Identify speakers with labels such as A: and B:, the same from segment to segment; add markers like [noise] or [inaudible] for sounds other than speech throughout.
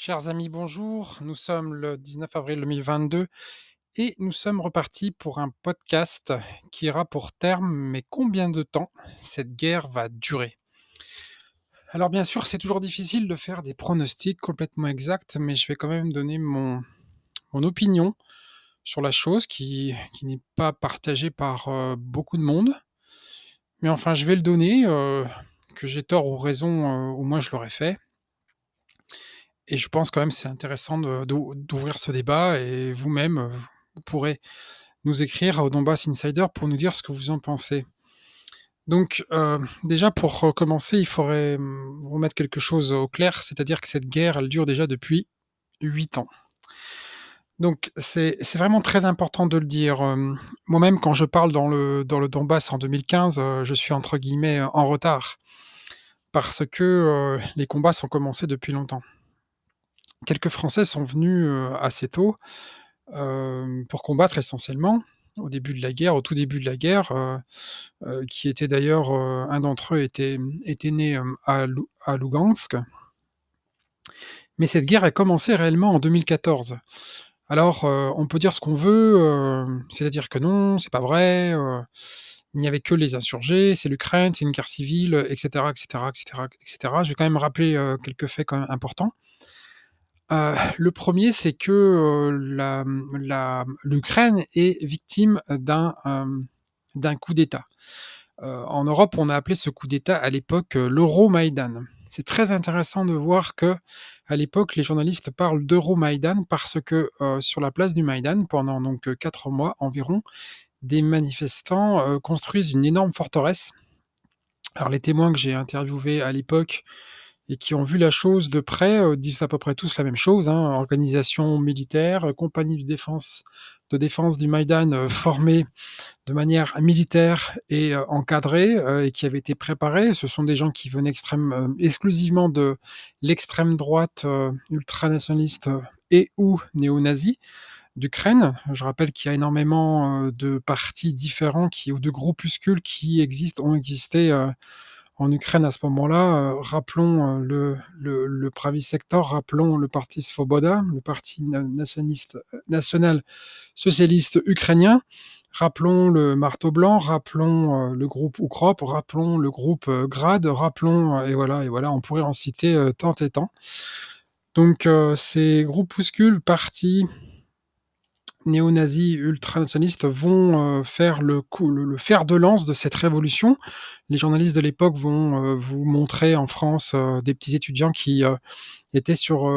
A: Chers amis, bonjour. Nous sommes le 19 avril 2022 et nous sommes repartis pour un podcast qui ira pour terme, mais combien de temps cette guerre va durer? Alors bien sûr, c'est toujours difficile de faire des pronostics complètement exacts, mais je vais quand même donner mon, opinion sur la chose qui, qui n'est pas partagée par euh, beaucoup de monde. Mais enfin, je vais le donner, euh, que j'ai tort ou raison, euh, au moins je l'aurais fait. Et je pense quand même c'est intéressant d'ouvrir ce débat et vous-même, heu, vous pourrez nous écrire au Donbass Insider pour nous dire ce que vous en pensez. Donc, heu, déjà pour, commencer, il faudrait, mmh, remettre quelque chose au clair, c'est-à-dire que cette guerre, elle dure déjà depuis 8 ans. Donc c'est vraiment très important de le dire, hem, moi-même quand je parle dans le dans le Donbass en 2015, heu, je suis entre guillemets, «en retard» parce que, les combats sont commencés depuis longtemps. Quelques Français sont venus, assez tôt, pour combattre essentiellement, au début de la guerre, au tout début de la guerre, qui était d'ailleurs, un d'entre eux était, né, à Lougansk. Mais cette guerre a commencé réellement en 2014. Alors, on peut dire ce qu'on veut, c'est-à-dire que non, c'est pas vrai, il n'y avait que les insurgés, c'est l'Ukraine, c'est une guerre civile, heu, et cetera, et cetera, et cetera, et cetera. Je vais quand même rappeler, quelques faits importants. Heu, le premier, c'est que, mmh, l'Ukraine est victime d'un, d'un coup d'État. En Europe, on a appelé ce coup d'État à l'époque, l'Euromaïdan. C'est très intéressant de voir que à l'époque, les journalistes parlent d'Euromaïdan parce que, sur la place du Maïdan, pendant donc, 4 mois environ, des manifestants, construisent une énorme forteresse. Alors les témoins que j'ai interviewés à l'époque et qui ont vu la chose de près, heu, disent à peu près tous la même chose, hein. Organisation militaire, heu, compagnie de défense du Maïdan, heu, formée de manière militaire et encadrée, et qui avait été préparée. Ce sont des gens qui venaient exclusivement de l'extrême droite, ultranationaliste, et ou néo-nazie d'Ukraine. Je rappelle qu'il y a énormément, de partis différents ou de groupuscules qui existent ont existé, en Ukraine à ce moment-là, heu, rappelons, heu, le le Pravi Sector, rappelons le parti Svoboda, le parti na nationaliste, heu, national-socialiste ukrainien, rappelons le Marteau Blanc, rappelons, le groupe Ukrop, rappelons le groupe, Grad, rappelons, et voilà et voilà, on pourrait en citer, tant et tant. Donc ces groupuscules, partis néo-nazis ultranationalistes vont, heu, faire le coup le fer de lance de cette révolution. Les journalistes de l'époque vont, heu, vous montrer en France, heu, des petits étudiants qui, étaient sur,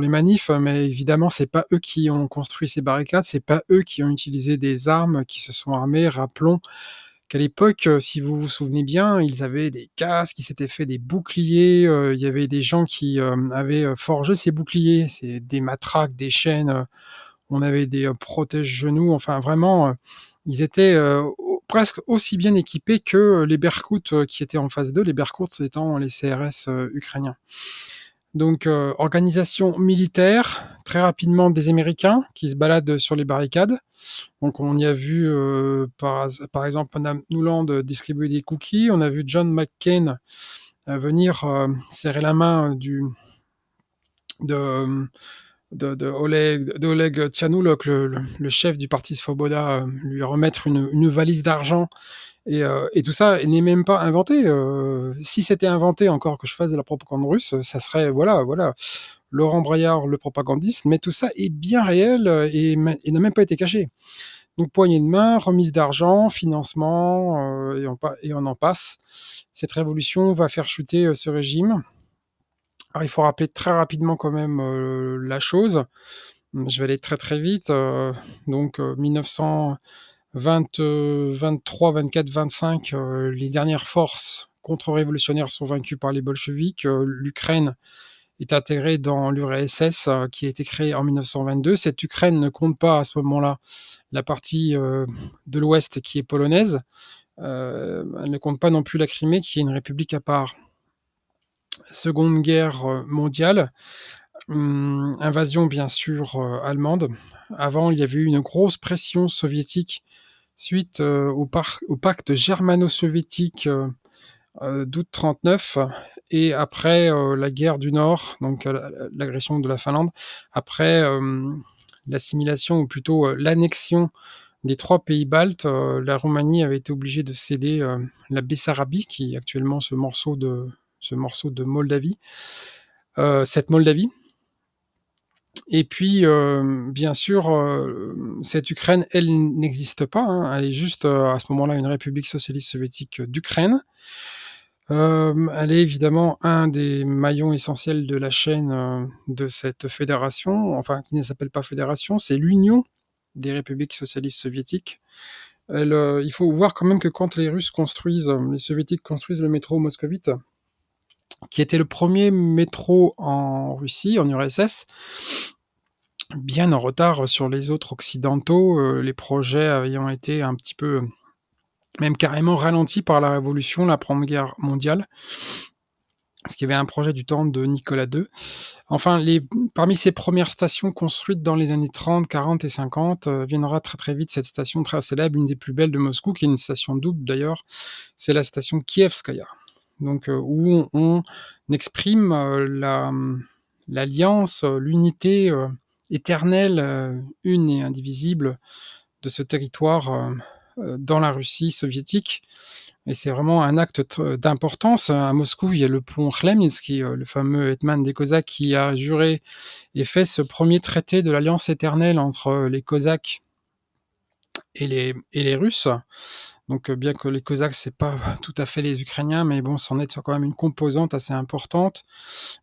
A: les manifs, mais évidemment c'est pas eux qui ont construit ces barricades, c'est pas eux qui ont utilisé des armes, qui se sont armés. Rappelons qu'à l'époque, si vous vous souvenez bien, ils avaient des casques, ils s'étaient fait des boucliers, il y avait des gens qui, avaient, forgé ces boucliers, c'est des matraques, des chaînes, on avait des, heu, protège-genoux, enfin vraiment, heu, ils étaient, au presque aussi bien équipés que, les Berkouts, qui étaient en face d'eux, les Berkouts étant les CRS, ukrainiens. Donc, organisation militaire, très rapidement des Américains qui se baladent sur les barricades. Donc on y a vu, par exemple madame Nuland distribuer des cookies, on a vu John McCain, venir, serrer la main du de, de de Oleg de Oleg le chef du parti Svoboda, heu, lui remettre une valise d'argent et et tout ça n'est même pas inventé, heu, si c'était inventé encore que je fasse de la propagande russe, ça serait voilà voilà, Laurent Braillard, le propagandiste, mais tout ça est bien réel, et n'a même pas été caché. Donc poignée de main, remise d'argent, financement, et on en passe. Cette révolution va faire chuter, ce régime. Il faut rappeler très rapidement quand même, la chose. Mmh, je vais aller très, très vite, donc heu, 1920, heu, 23-24-25, heu, les dernières forces contre-révolutionnaires sont vaincues par les bolcheviks, l'Ukraine est intégrée dans l'URSS, qui a été créée en 1922. Cette Ukraine ne compte pas à ce moment-là la partie, de l'ouest qui est polonaise, elle ne compte pas non plus la Crimée qui est une république à part. Seconde Guerre, heu, mondiale, mmh, invasion bien sûr, heu, allemande. Avant, il y avait eu une grosse pression soviétique suite, heu, au pacte germano-soviétique, d'août 39 et après la guerre du Nord, donc l'agression de la Finlande, après l'assimilation ou plutôt l'annexion des trois pays baltes, la Roumanie avait été obligée de céder la Bessarabie, qui est actuellement ce morceau de, ce morceau de Moldavie, cette Moldavie. Et puis, bien sûr, cette Ukraine, elle n'existe pas. Hein. elle est juste à ce moment-là une république socialiste soviétique d'Ukraine. elle est évidemment un des maillons essentiels de la chaîne de cette fédération, enfin qui ne s'appelle pas fédération, c'est l'Union des républiques socialistes soviétiques. il faut voir quand même que quand les Russes construisent, les Soviétiques construisent le métro moscovite, qui était le premier métro en Russie, en URSS, bien en retard sur les autres occidentaux, euh, les projets ayant été un petit peu, même carrément ralentis par la Révolution, la Première Guerre mondiale. Parce qu'il y avait un projet du temps de Nicolas II. Enfin, parmi ces premières stations construites dans les années 30, 40 et 50, euh, viendra très très vite cette station très célèbre, une des plus belles de Moscou, qui est une station double d'ailleurs, c'est la station Kievskaya donc euh, où on, exprime euh, la, l'alliance, l'unité euh, éternelle, une et indivisible de ce territoire dans la Russie soviétique. Et c'est vraiment un acte d'importance. À Moscou, il y a le pont Khmelnytsky, le fameux hetman des Cosaques, qui a juré et fait ce premier traité de l'alliance éternelle entre les Cosaques et les Russes. Donc, bien que les Cosaques, c'est pas [laughs] tout à fait les Ukrainiens, mais bon, c'en est quand même une composante assez importante,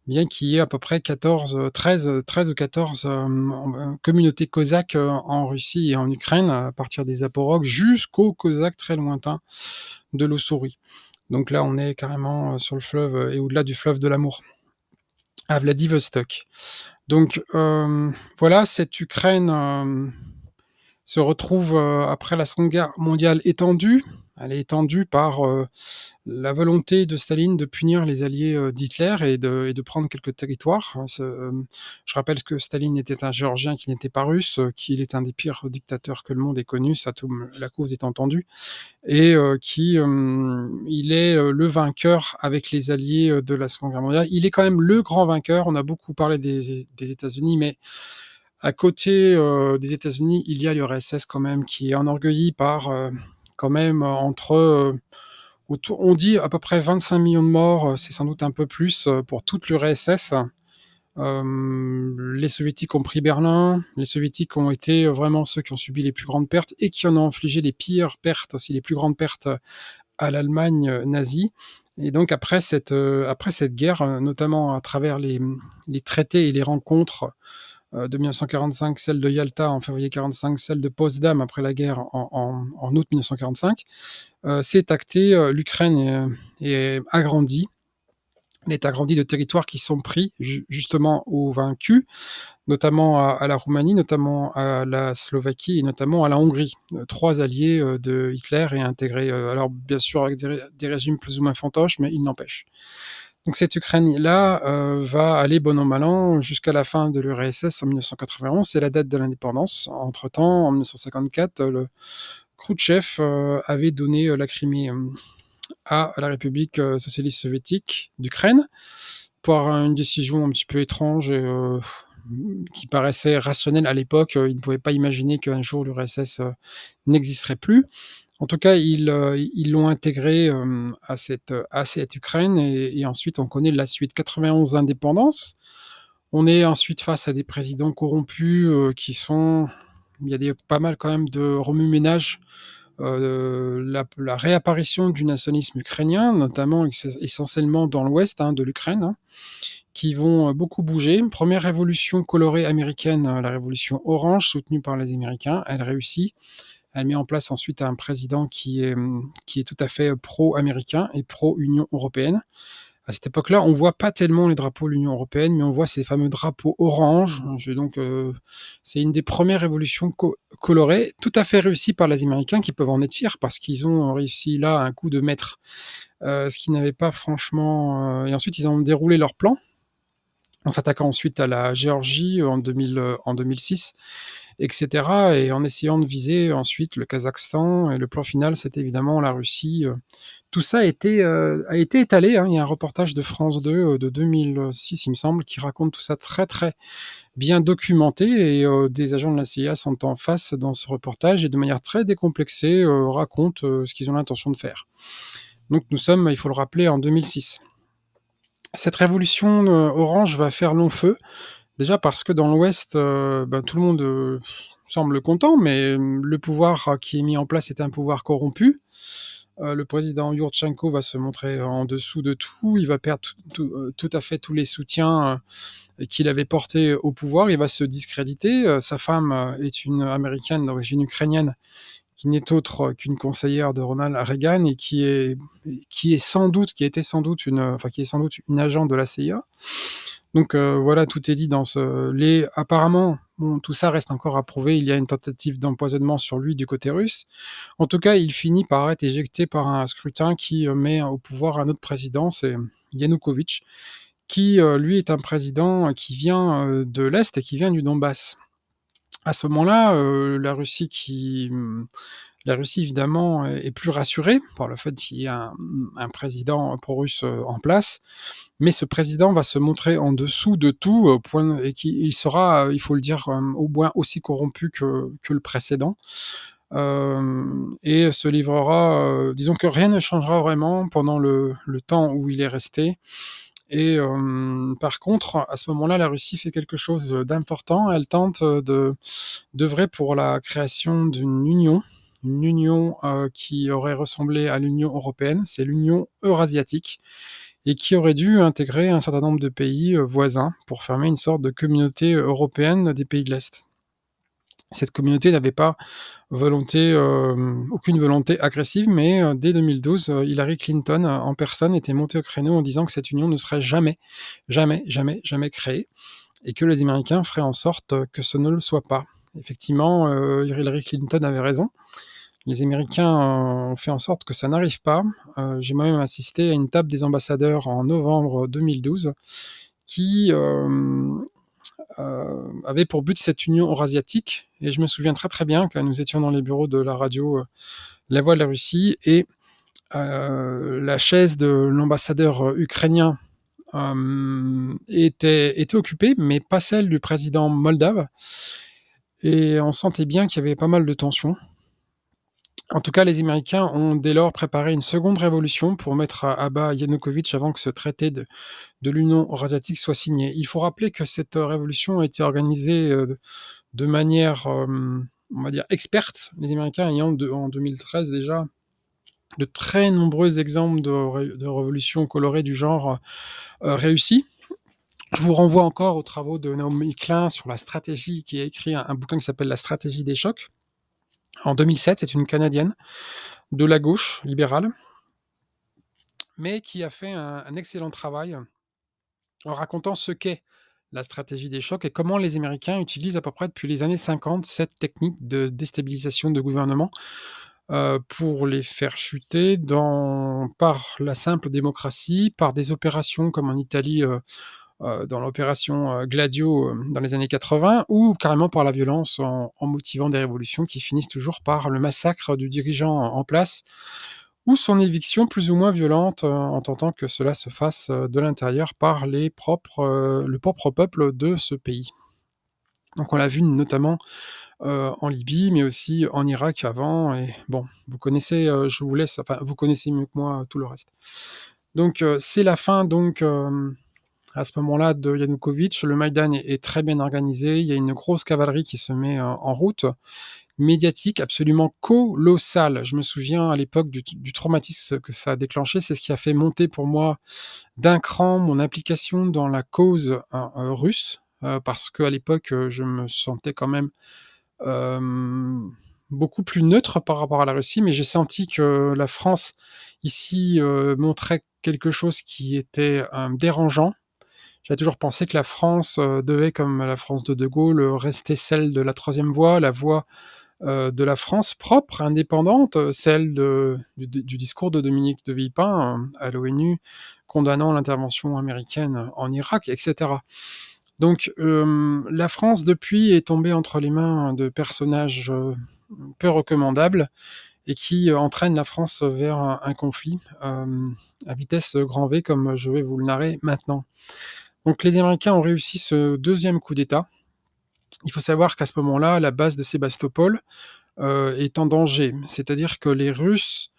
A: bien qu'il y ait à peu près 14, 13, 13 ou 14 euh, communautés cosaques en Russie et en Ukraine, à partir des Aporogs jusqu'aux Cosaques très lointains de l'Ossouris. Donc là, on est carrément sur le fleuve et au-delà du fleuve de l'amour, à Vladivostok. Donc voilà, cette Ukraine se retrouve euh, après la Seconde Guerre mondiale étendue. Elle est étendue par euh, la volonté de Staline de punir les alliés euh, d'Hitler et de, prendre quelques territoires. Hein, je rappelle que Staline était un Géorgien qui n'était pas russe, qu'il est un des pires dictateurs que le monde ait connu, la cause est entendue, et qui il est le vainqueur avec les alliés de la Seconde Guerre mondiale. Il est quand même le grand vainqueur. On a beaucoup parlé des, des États-Unis, mais à côté euh, des États-Unis, il y a l'URSS quand même qui est enorgueilli par euh, quand même entre euh, on dit à peu près 25 millions de morts, c'est sans doute un peu plus pour toute l'URSS. les soviétiques ont pris Berlin, les soviétiques ont été vraiment ceux qui ont subi les plus grandes pertes et qui en ont infligé les pires pertes, aussi les plus grandes pertes à l'Allemagne nazie. Et donc après cette, après cette guerre, notamment à travers les, les traités et les rencontres euh, de 1945, celle de Yalta en février 1945, celle de Potsdam après la guerre en, août 1945, euh, c'est acté, euh, l'Ukraine est, agrandie, elle est agrandie de territoires qui sont pris justement aux vaincus, notamment à, la Roumanie, notamment à la Slovaquie et notamment à la Hongrie. trois alliés de Hitler et intégrés, alors bien sûr avec des, des, régimes plus ou moins fantoches, mais il n'empêche. Donc cette Ukraine-là euh, va aller bon an mal an jusqu'à la fin de l'URSS en 1991, c'est la date de l'indépendance. Entre-temps, en 1954, le Khrouchtchev euh, avait donné euh, la Crimée à la République socialiste soviétique d'Ukraine pour une décision un petit peu étrange et qui paraissait rationnelle à l'époque. Il ne pouvait pas imaginer qu'un jour l'URSS n'existerait plus. En tout cas, ils euh, l'ont intégré à, cette, à cette Ukraine et, ensuite on connaît la suite. 91 indépendance. On est ensuite face à des présidents corrompus qui sont. Il y a pas mal quand même de remue-ménage. la, réapparition du nationalisme ukrainien, notamment essentiellement dans l'ouest hein, de l'Ukraine, hein, qui vont beaucoup bouger. Première révolution colorée américaine, la révolution orange, soutenue par les Américains, elle réussit. Elle met en place ensuite un président qui est, hum, qui est tout à fait pro-américain et pro-Union européenne. À cette époque-là, on voit pas tellement les drapeaux de l'Union européenne, mais on voit ces fameux drapeaux orange. Donc, euh, c'est une des premières révolutions colorées, tout à fait réussies par les Américains, qui peuvent en être fiers parce qu'ils ont réussi là un coup de maître, euh, ce qui n'avait pas franchement. Euh, et ensuite, ils ont déroulé leur plan en s'attaquant ensuite à la Géorgie en, 2000, en 2006 etc. Et en essayant de viser ensuite le Kazakhstan. Et le plan final, c'est évidemment la Russie. Tout ça a été, a été étalé. Hein. Il y a un reportage de France 2 de 2006, il me semble, qui raconte tout ça très très bien documenté. Et des agents de la CIA sont en face dans ce reportage et de manière très décomplexée racontent ce qu'ils ont l'intention de faire. Donc nous sommes, il faut le rappeler, en 2006. Cette révolution orange va faire long feu. Déjà parce que dans l'Ouest, ben, tout le monde semble content, mais le pouvoir qui est mis en place est un pouvoir corrompu. le président Yurchenko va se montrer en dessous de tout. Il va perdre tout, à fait tous les soutiens qu'il avait portés au pouvoir. Il va se discréditer. sa femme est une américaine d'origine ukrainienne qui n'est autre qu'une conseillère de Ronald Reagan et qui est, sans doute, qui sans doute une, enfin, qui est sans doute une agent de la CIA. Donc euh, voilà, tout est dit dans ce. Les, apparemment, tout ça reste encore à prouver. Il y a une tentative d'empoisonnement sur lui du côté russe. En tout cas, il finit par être éjecté par un scrutin qui euh, met au pouvoir un autre président, c'est Yanukovych, qui euh, lui est un président qui vient de l'Est et qui vient du Donbass. À ce moment-là, la Russie qui mmh, la Russie évidemment est plus rassurée par le fait qu'il y ait un, président pro-russe euh, en place, mais ce président va se montrer en dessous de tout, et qu'il sera, il faut le dire, au moins aussi corrompu que, le précédent. et se livrera, disons que rien ne changera vraiment pendant le temps où il est resté. Et par contre, à ce moment-là, la Russie fait quelque chose d'important. Elle tente de d'œuvrer pour la création d'une union, une union qui aurait ressemblé à l'Union européenne, c'est l'Union eurasiatique, et qui aurait dû intégrer un certain nombre de pays voisins pour former une sorte de communauté européenne des pays de l'Est. Cette communauté n'avait pas volonté, euh, aucune volonté agressive, mais euh, dès 2012, euh, Hillary Clinton en personne était montée au créneau en disant que cette union ne serait jamais, jamais, jamais, jamais créée, et que les Américains feraient en sorte que ce ne le soit pas. Effectivement, Hillary Clinton avait raison. Les Américains ont fait en sorte que ça n'arrive pas. J'ai moi-même assisté à une table des ambassadeurs en novembre 2012 qui euh, avait pour but cette union eurasiatique. Et je me souviens très très bien que nous étions dans les bureaux de la radio euh, La Voix de la Russie et euh, la chaise de l'ambassadeur ukrainien était, était occupée, mais pas celle du président moldave. Et on sentait bien qu'il y avait pas mal de tensions. En tout cas, les Américains ont dès lors préparé une seconde révolution pour mettre à, bas Yanukovych avant que ce traité de, l'Union eurasiatique soit signé. Il faut rappeler que cette révolution a été organisée euh, de, manière, euh, on va dire, experte, les Américains ayant en 2013 déjà de très nombreux exemples de, révolutions colorées du genre euh, réussies. Je vous renvoie encore aux travaux de Naomi Klein sur la stratégie, qui a écrit un bouquin qui s'appelle La stratégie des chocs en 2007. C'est une Canadienne de la gauche libérale, mais qui a fait un, excellent travail en racontant ce qu'est la stratégie des chocs et comment les Américains utilisent à peu près depuis les années 50 cette technique de déstabilisation de gouvernement euh, pour les faire chuter par la simple démocratie, par des opérations comme en Italie euh, dans l'opération euh, Gladio euh, dans les années 80, ou carrément par la violence en, motivant des révolutions qui finissent toujours par le massacre du dirigeant en, place, ou son éviction plus ou moins violente en tentant que cela se fasse de l'intérieur par les propres, le propre peuple de ce pays. Donc on l'a vu notamment en Libye, mais aussi en Irak avant. Et bon, vous connaissez, je vous laisse, enfin, vous connaissez mieux que moi tout le reste. Donc c'est la fin donc à ce moment-là de Yanukovych. Le Maïdan est, très bien organisé. Il y a une grosse cavalerie qui se met euh, en route. Médiatique absolument colossale. Je me souviens à l'époque du, traumatisme que ça a déclenché. C'est ce qui a fait monter pour moi d'un cran mon implication dans la cause euh, euh, russe. parce qu'à l'époque, je me sentais quand même beaucoup plus neutre par rapport à la Russie, mais j'ai senti que la France ici montrait quelque chose qui était dérangeant j'ai toujours pensé que la France euh, devait, comme la France de De Gaulle, rester celle de la troisième voie, la voie euh, de la France propre, indépendante, celle du, discours de Dominique de Villepin euh, à l'ONU condamnant l'intervention américaine en Irak, etc. Donc, la France depuis est tombée entre les mains de personnages, peu recommandables et qui, entraînent la France vers un conflit, à vitesse grand V comme je vais vous le narrer maintenant. Donc les Américains ont réussi ce 2e coup d'État. Il faut savoir qu'à ce moment-là, la base de Sébastopol, heu, est en danger. C'est-à-dire que les Russes,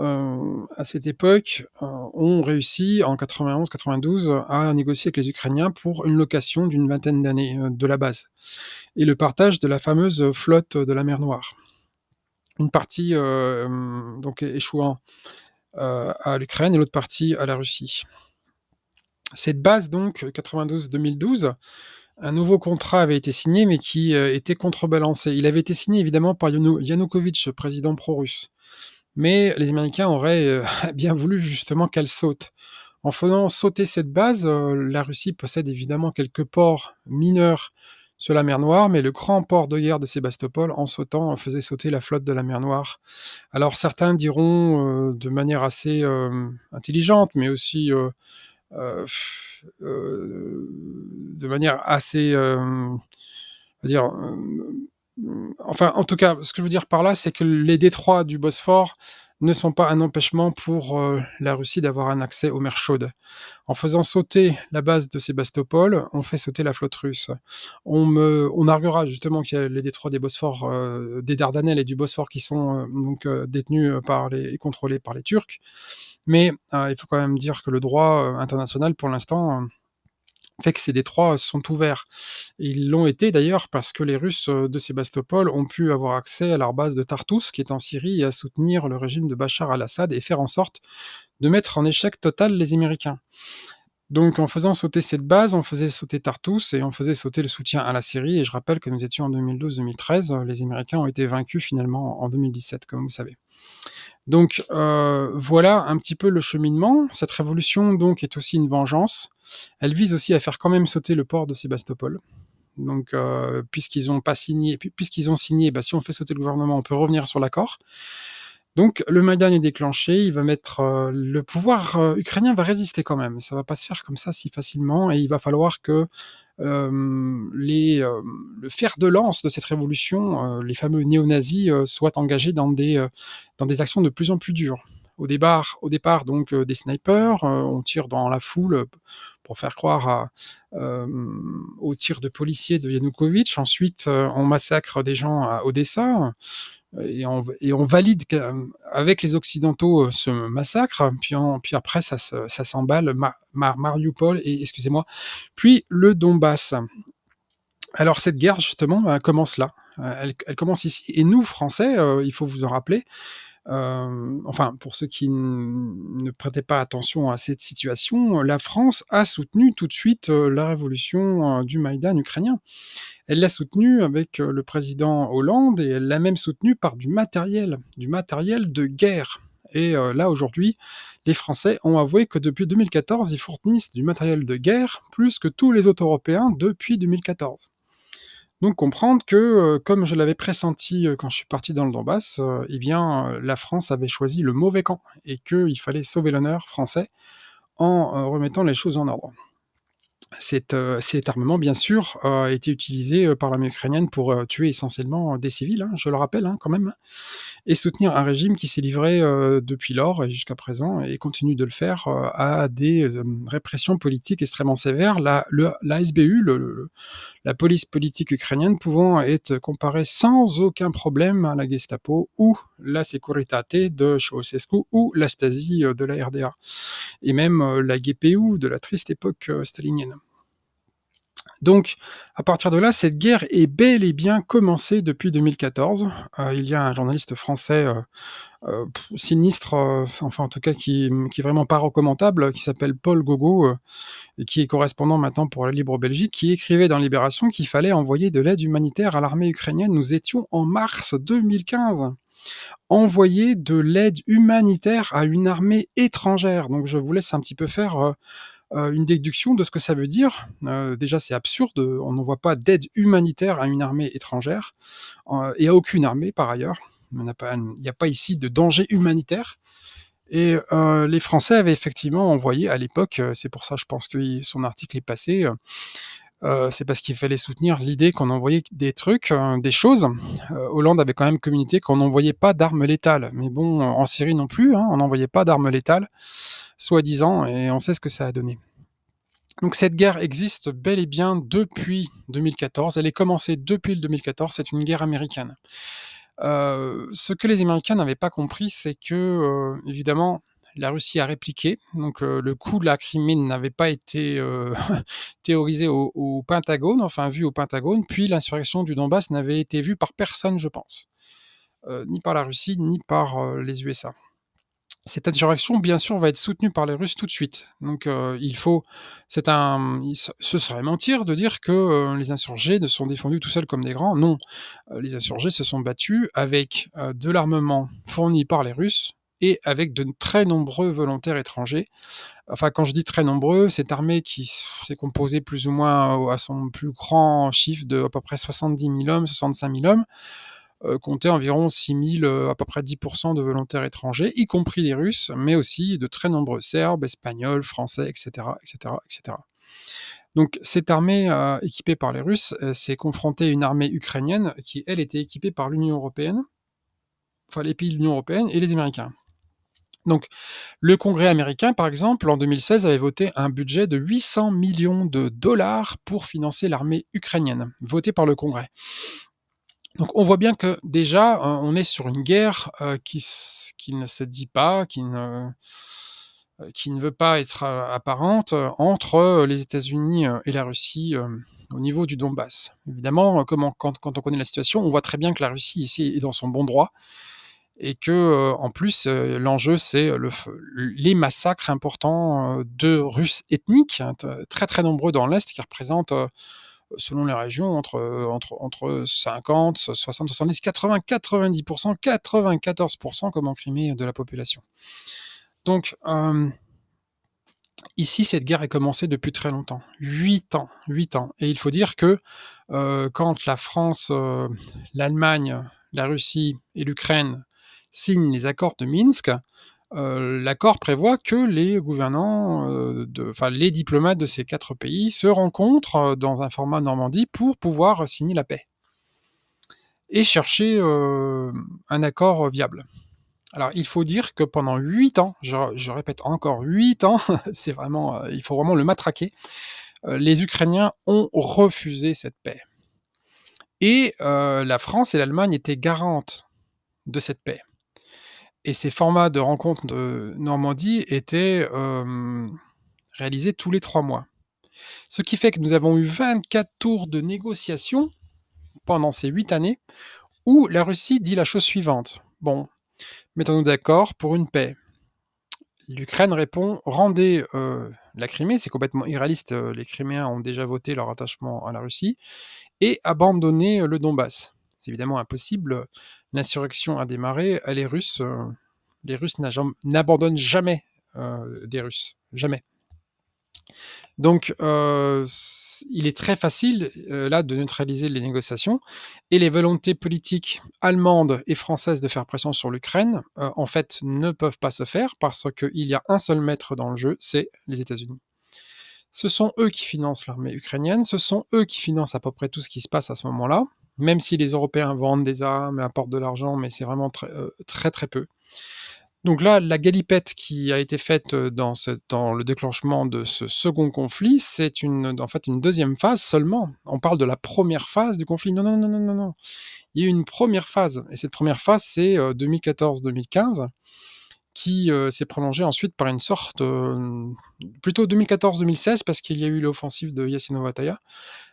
A: heu, à cette époque, heu, ont réussi en 91-92 à négocier avec les Ukrainiens pour une location d'une vingtaine d'années, de la base et le partage de la fameuse flotte de la mer Noire. Une partie, donc échouant, à l'Ukraine et l'autre partie à la Russie. Cette base donc 92-2012, un nouveau contrat avait été signé, mais qui, heu, était contrebalancé. Il avait été signé évidemment par Yanukovych, président pro-russe. Mais les Américains auraient, heu, [laughs] bien voulu justement qu'elle saute. En faisant sauter cette base, la Russie possède évidemment quelques ports mineurs sur la mer Noire, mais le grand port de guerre de Sébastopol, en sautant, faisait sauter la flotte de la mer Noire. Alors certains diront, de manière assez, intelligente, mais aussi, de manière assez, on va dire, enfin, en tout cas, ce que je veux dire par là, c'est que les détroits du Bosphore ne sont pas un empêchement pour, heu, la Russie d'avoir un accès aux mers chaudes. En faisant sauter la base de Sébastopol, on fait sauter la flotte russe. On me on arguera justement qu'il y a les détroits des Bosphores, heu, des Dardanelles et du Bosphore qui sont, heu, donc détenus par les et contrôlés par les Turcs. Mais il faut quand même dire que le droit, international pour l'instant, que ces détroits sont ouverts. Ils l'ont été d'ailleurs parce que les Russes, heu, de Sébastopol ont pu avoir accès à leur base de Tartous qui est en Syrie et à soutenir le régime de Bachar al-Assad et faire en sorte de mettre en échec total les Américains. Donc en faisant sauter cette base, on faisait sauter Tartous et on faisait sauter le soutien à la Syrie et je rappelle que nous étions en 2012-2013, les Américains ont été vaincus finalement en 2017 comme vous savez. Donc heu, voilà un petit peu le cheminement. Cette révolution donc est aussi une vengeance. Elle vise aussi à faire quand même sauter le port de Sébastopol. Donc heu, puisqu'ils ont pas signé puis puisqu'ils ont signé, bah, si on fait sauter le gouvernement, on peut revenir sur l'accord. Donc le Maïdan est déclenché, il va mettre, heu, le pouvoir, ukrainien va résister quand même. Ça va pas se faire comme ça si facilement et il va falloir que, les, hem, le fer de lance de cette révolution, heu, les fameux néo-nazis, soient engagés dans des, actions de plus en plus dures. Au départ donc des snipers, on tire dans la foule pour faire croire à, hem, aux tirs de policiers de Yanukovych. Ensuite, on massacre des gens à Odessa et on valide avec les occidentaux, heu, ce massacre. Puis après ça se ça s'emballe Ma Ma Marioupol et excusez-moi, puis le Donbass. Alors cette guerre justement, bah, commence là, heu, elle commence ici et nous Français, il faut vous en rappeler, enfin pour ceux qui ne prêtaient pas attention à cette situation, la France a soutenu tout de suite, la révolution, du Maïdan ukrainien. Elle l'a soutenu avec, le président Hollande et elle l'a même soutenu par du matériel, du matériel de guerre et là aujourd'hui, les Français ont avoué que depuis 2014, ils fournissent du matériel de guerre plus que tous les autres Européens depuis 2014. Donc comprendre que, heu, comme je l'avais pressenti, heu, quand je suis parti dans le Donbass, heu, et bien, la France avait choisi le mauvais camp et qu'il fallait sauver l'honneur français en, remettant les choses en ordre. Cet, armement bien sûr, a été utilisé, par l'armée ukrainienne pour, tuer essentiellement des civils, hein, je le rappelle, hein, quand même et soutenir un régime qui s'est livré, depuis lors et jusqu'à présent et continue de le faire, à des, répressions politiques extrêmement sévères. La SBU, le la police politique ukrainienne pouvant être comparée sans aucun problème à la Gestapo ou la Securitate de Ceausescu ou la Stasi, heu, de la RDA et même, heu, la GPU de la triste époque, heu, stalinienne. Donc à partir de là, cette guerre est bel et bien commencée depuis 2014. Heu, il y a un journaliste français, heu, sinistre, heu, enfin en tout cas qui, qui est vraiment pas recommandable, qui s'appelle Paul Gogo, et qui est correspondant maintenant pour la Libre Belgique, qui écrivait dans Libération qu'il fallait envoyer de l'aide humanitaire à l'armée ukrainienne. Nous étions en mars 2015! Envoyer de l'aide humanitaire à une armée étrangère! Donc je vous laisse un petit peu faire, une déduction de ce que ça veut dire. Déjà c'est absurde, on n'envoie pas d'aide humanitaire à une armée étrangère, et à aucune armée par ailleurs. Il y en a pas ici de danger humanitaire et heu, les Français avaient effectivement envoyé à l'époque, heu, c'est pour ça je pense que son article est passé, euh, c'est parce qu'il fallait soutenir l'idée qu'on envoyait des trucs, euh, des choses. Euh, Hollande avait quand même communiqué qu'on n'envoyait pas d'armes létales. Mais bon, en Syrie non plus, hein, on n'envoyait pas d'armes létales, soi-disant, et on sait ce que ça a donné. Donc cette guerre existe bel et bien depuis 2014. Elle est commencée depuis le 2014. C'est une guerre américaine. Ce que les Américains n'avaient pas compris, c'est que, évidemment, la Russie a répliqué. Donc le coup de la Crimée n'avait pas été [laughs] théorisé au, Pentagone, enfin vu au Pentagone, puis l'insurrection du Donbass n'avait été vue par personne, je pense, ni par la Russie, ni par les USA. Cette insurrection, bien sûr, va être soutenue par les Russes tout de suite. Donc, il faut, c'est un, ce serait mentir de dire que les insurgés ne sont défendus tout seuls comme des grands. Non, les insurgés se sont battus avec de l'armement fourni par les Russes, et avec de très nombreux volontaires étrangers. Enfin, quand je dis très nombreux, cette armée qui s'est composée plus ou moins à son plus grand chiffre de à peu près 70 000 hommes, 65 000 hommes, euh, comptait environ 6 000, euh, à peu près 10% de volontaires étrangers, y compris des Russes, mais aussi de très nombreux Serbes, Espagnols, Français, etc., etc., etc. Donc cette armée euh, équipée par les Russes s'est confrontée à une armée ukrainienne qui, elle, était équipée par l'Union européenne, enfin les pays de l'Union européenne et les Américains. Donc, le Congrès américain, par exemple, en 2016, avait voté un budget de 800 millions de dollars pour financer l'armée ukrainienne, voté par le Congrès. Donc, on voit bien que déjà, euh, on est sur une guerre qui, qui, ne se dit pas, qui ne, veut pas être apparente entre les États-Unis et la Russie au niveau du Donbass. Évidemment, quand, on connaît la situation, on voit très bien que la Russie ici est dans son bon droit et que en plus l'enjeu c'est les massacres importants de Russes ethniques, hein, très très nombreux dans l'Est, qui représentent selon les régions, entre, entre, entre 50, 60, 70, 80, 90%, 94% comme en Crimée de la population. Donc, ici, cette guerre est commencée depuis très longtemps. 8 ans, 8 ans. Et il faut dire que quand la France, l'Allemagne, la Russie et l'Ukraine signent les accords de Minsk, euh, l'accord prévoit que les gouvernants, euh, les diplomates de ces quatre pays se rencontrent euh, dans un format Normandie pour pouvoir signer la paix et chercher un accord viable. Alors il faut dire que pendant huit ans, je, répète encore huit ans, [laughs] c'est vraiment, il faut vraiment le matraquer, les Ukrainiens ont refusé cette paix. Et la France et l'Allemagne étaient garantes de cette paix. Et ces formats de rencontres de Normandie étaient réalisés tous les trois mois. Ce qui fait que nous avons eu 24 tours de négociations pendant ces huit années où la Russie dit la chose suivante. Bon, mettons-nous d'accord pour une paix. L'Ukraine répond rendez la Crimée, c'est complètement irréaliste, les Criméens ont déjà voté leur attachement à la Russie, et abandonnez le Donbass. C'est évidemment impossible, l'insurrection a démarré, les Russes, euh, les Russes n'abandonnent jamais euh, des Russes, jamais. Donc, euh, il est très facile là de neutraliser les négociations et les volontés politiques allemandes et françaises de faire pression sur l'Ukraine, en fait, ne peuvent pas se faire parce qu'il y a un seul maître dans le jeu, c'est les États-Unis. Ce sont eux qui financent l'armée ukrainienne, ce sont eux qui financent à peu près tout ce qui se passe à ce moment-là même si les Européens vendent des armes et apportent de l'argent, mais c'est vraiment très, euh, très, très peu. Donc là, la galipette qui a été faite euh, dans, le déclenchement de ce second conflit, c'est en fait une deuxième phase seulement. On parle de la première phase du conflit. Non, non, non, non, non, non. Il y a eu une première phase, et cette première phase, c'est 2014-2015, euh, qui s'est prolongée ensuite par une sorte, plutôt 2014-2016, parce qu'il y a eu l'offensive de Yassine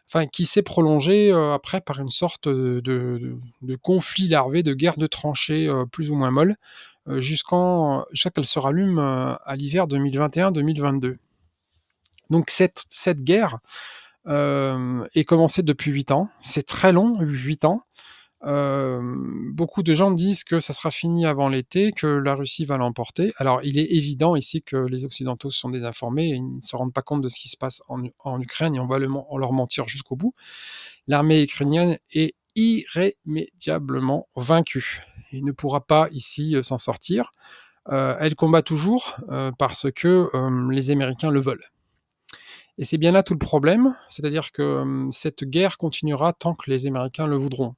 A: enfin, qui s'est prolongé après par une sorte de, conflit larvé, de guerre de tranchées plus ou moins molle, jusqu'en, jusqu'à qu'elle se rallume à l'hiver 2021-2022. Donc cette, cette guerre est commencée depuis 8 ans. C'est très long, 8 ans beaucoup de gens disent que ça sera fini avant l'été, que la Russie va l'emporter. Alors, il est évident ici que les Occidentaux sont désinformés et ils ne se rendent pas compte de ce qui se passe en, Ukraine et on va leur mentir jusqu'au bout. L'armée ukrainienne est irrémédiablement vaincue et ne pourra pas ici s'en sortir. elle combat toujours parce que les Américains le veulent. Et c'est bien là tout le problème, c'est-à-dire que cette guerre continuera tant que les Américains le voudront.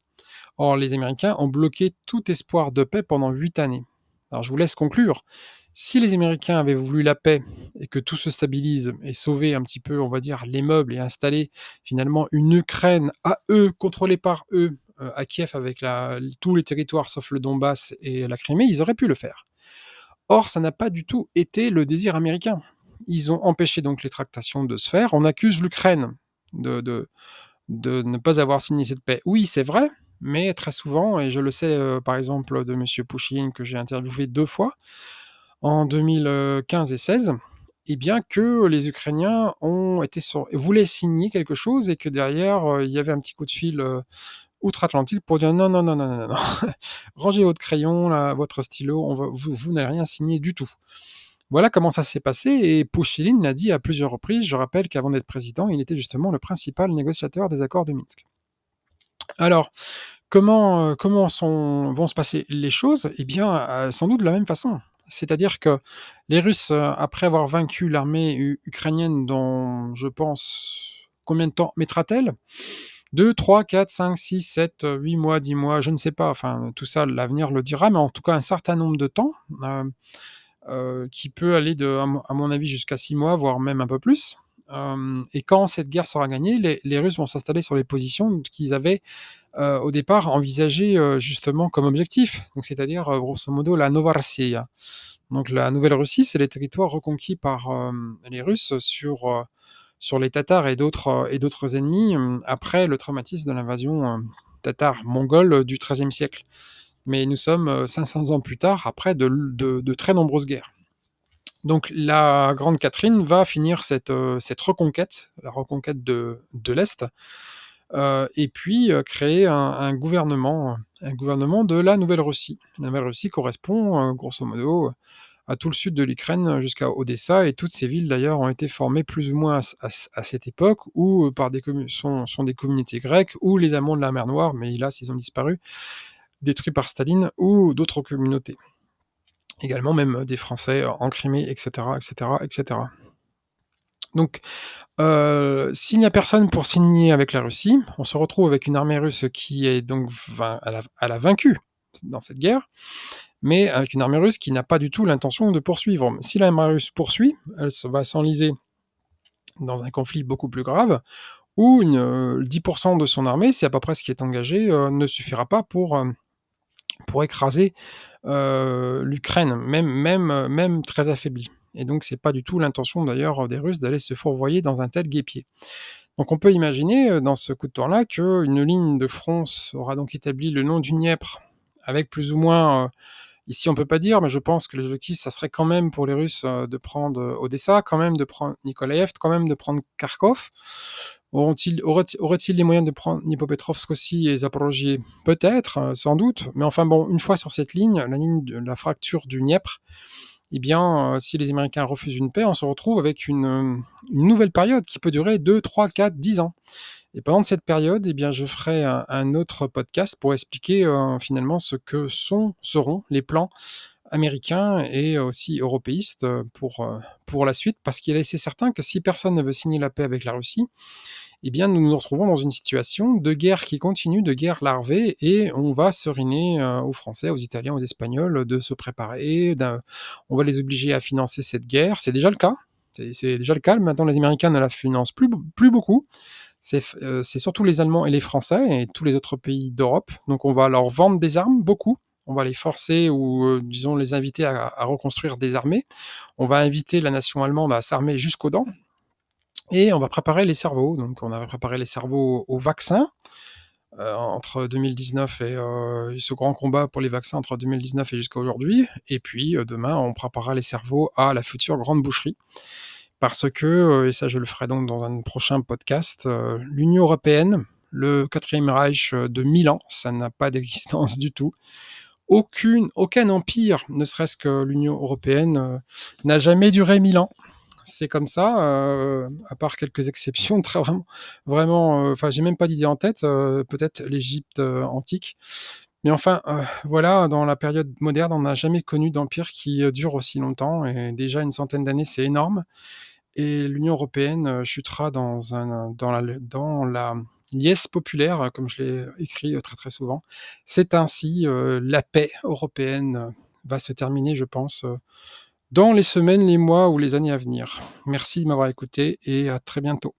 A: Or, les Américains ont bloqué tout espoir de paix pendant huit années. Alors, je vous laisse conclure. Si les Américains avaient voulu la paix et que tout se stabilise et sauver un petit peu, on va dire, les meubles et installer finalement une Ukraine à eux, contrôlée par eux, euh, à Kiev avec tous les territoires sauf le Donbass et la Crimée, ils auraient pu le faire. Or, ça n'a pas du tout été le désir américain. Ils ont empêché donc les tractations de se faire. On accuse l'Ukraine de, ne pas avoir signé cette paix. Oui, c'est vrai, mais très souvent, et je le sais euh, par exemple de M. Pouchine que j'ai interviewé deux fois, en 2015 et 16, et bien que les Ukrainiens ont été sur, voulaient signer quelque chose et que derrière euh, il y avait un petit coup de fil euh, outre-Atlantique pour dire non non non non non non, [laughs] rangez votre crayon votre stylo, vous, vous n'allez rien signer du tout. Voilà comment ça s'est passé et Pouchine l'a dit à plusieurs reprises. Je rappelle qu'avant d'être président, il était justement le principal négociateur des accords de Minsk. Alors, comment, vont se passer les choses? Eh bien, sans doute de la même façon. C'est-à-dire que les Russes, après avoir vaincu l'armée ukrainienne dont je pense combien de temps mettra-t-elle? 2, 3, 4, 5, 6, 7, 8 mois, 10 mois, je ne sais pas, enfin tout ça l'avenir le dira, mais en tout cas un certain nombre de temps, qui peut aller de, à mon avis jusqu'à 6 mois, voire même un peu plus. Et quand cette guerre sera gagnée, les, Russes vont s'installer sur les positions qu'ils avaient au départ envisagées justement comme objectif, donc c'est-à-dire grosso modo la Novorossiya. Donc la Nouvelle-Russie, c'est les territoires reconquis par les Russes sur, sur les Tatars et d'autres, et d'autres ennemis après le traumatisme de l'invasion tatar-mongole du XIIIe siècle. Mais nous sommes 500 ans plus tard, après de, très nombreuses guerres. Donc la Grande Catherine va finir cette, cette reconquête, la reconquête de, l'Est, et puis créer un, gouvernement, un gouvernement de la Nouvelle-Russie. La Nouvelle-Russie correspond, grosso modo, à tout le sud de l'Ukraine jusqu'à Odessa, et toutes ces villes d'ailleurs ont été formées plus ou moins à, cette époque, ou euh, par des sont, sont, des communautés grecques, ou les amants de la mer Noire, mais hélas ils ont disparu, détruits par Staline, ou d'autres communautés. Également même des Français en Crimée, etc. etc., etc. Donc, euh, s'il n'y a personne pour signer avec la Russie, on se retrouve avec une armée russe qui est donc, elle a vaincu dans cette guerre, mais avec une armée russe qui n'a pas du tout l'intention de poursuivre. Si l'armée russe poursuit, elle va s'enliser dans un conflit beaucoup plus grave, où 10% euh, de son armée, c'est à peu près ce qui est engagé, euh, ne suffira pas euh, pour écraser l'Ukraine, même, même, même très affaiblie. Et donc, c'est pas du tout l'intention d'ailleurs des Russes d'aller se fourvoyer dans un tel guépier. Donc, on peut imaginer dans ce coup de temps-là qu'une ligne de front sera donc établie le long du Dniepr, avec plus ou moins Ici, on peut pas dire, mais je pense que l'objectif, ça serait quand même pour les Russes euh, de prendre euh, Odessa, quand même de prendre Nikolaev, quand même de prendre Kharkov. Auront-ils, auraient-ils les moyens de prendre Nipopetrovsk aussi et Zaporozhye? Peut-être, euh, sans doute. Mais enfin bon, une fois sur cette ligne, la ligne de la fracture du Dniepr, eh bien, si les Américains refusent une paix, on se retrouve avec une, une nouvelle période qui peut durer 2, 3, 4, 10 ans. Et pendant cette période, eh bien, je ferai un, autre podcast pour expliquer euh, finalement ce que sont, seront les plans américains et aussi européistes pour, euh, pour la suite, parce qu'il est assez certain que si personne ne veut signer la paix avec la Russie, eh bien, nous nous retrouvons dans une situation de guerre qui continue, de guerre larvée, et on va seriner euh, aux Français, aux Italiens, aux Espagnols de se préparer. On va les obliger à financer cette guerre. C'est déjà le cas. C'est déjà le cas. Maintenant, les Américains ne la financent plus, plus beaucoup. Euh, c'est surtout les Allemands et les Français et tous les autres pays d'Europe. Donc on va leur vendre des armes, beaucoup. On va les forcer ou, disons, les inviter à, reconstruire des armées. On va inviter la nation allemande à s'armer jusqu'aux dents. Et on va préparer les cerveaux. Donc on a préparé les cerveaux au vaccin. Euh, entre 2019 et ce grand combat pour les vaccins entre 2019 et jusqu'à aujourd'hui. Et puis demain, on préparera les cerveaux à la future grande boucherie parce que, et ça je le ferai donc dans un prochain podcast, l'Union européenne, le quatrième Reich de Milan, ça n'a pas d'existence [laughs] du tout. Aucun empire, ne serait-ce que l'Union européenne, n'a jamais duré mille ans. C'est comme ça, à part quelques exceptions, [laughs] très vraiment, vraiment, enfin, j'ai même pas d'idée en tête, peut-être l'Égypte antique. Mais enfin, voilà, dans la période moderne, on n'a jamais connu d'empire qui dure aussi longtemps, et déjà une centaine d'années, c'est énorme. et l'Union européenne, chutera dans un dans la dans la liesse populaire, comme je l'ai écrit, heu, très, très souvent. C'est ainsi, heu, la paix européenne va se terminer, je pense, dans les semaines, les mois ou les années à venir. Merci de m'avoir écouté et à très bientôt.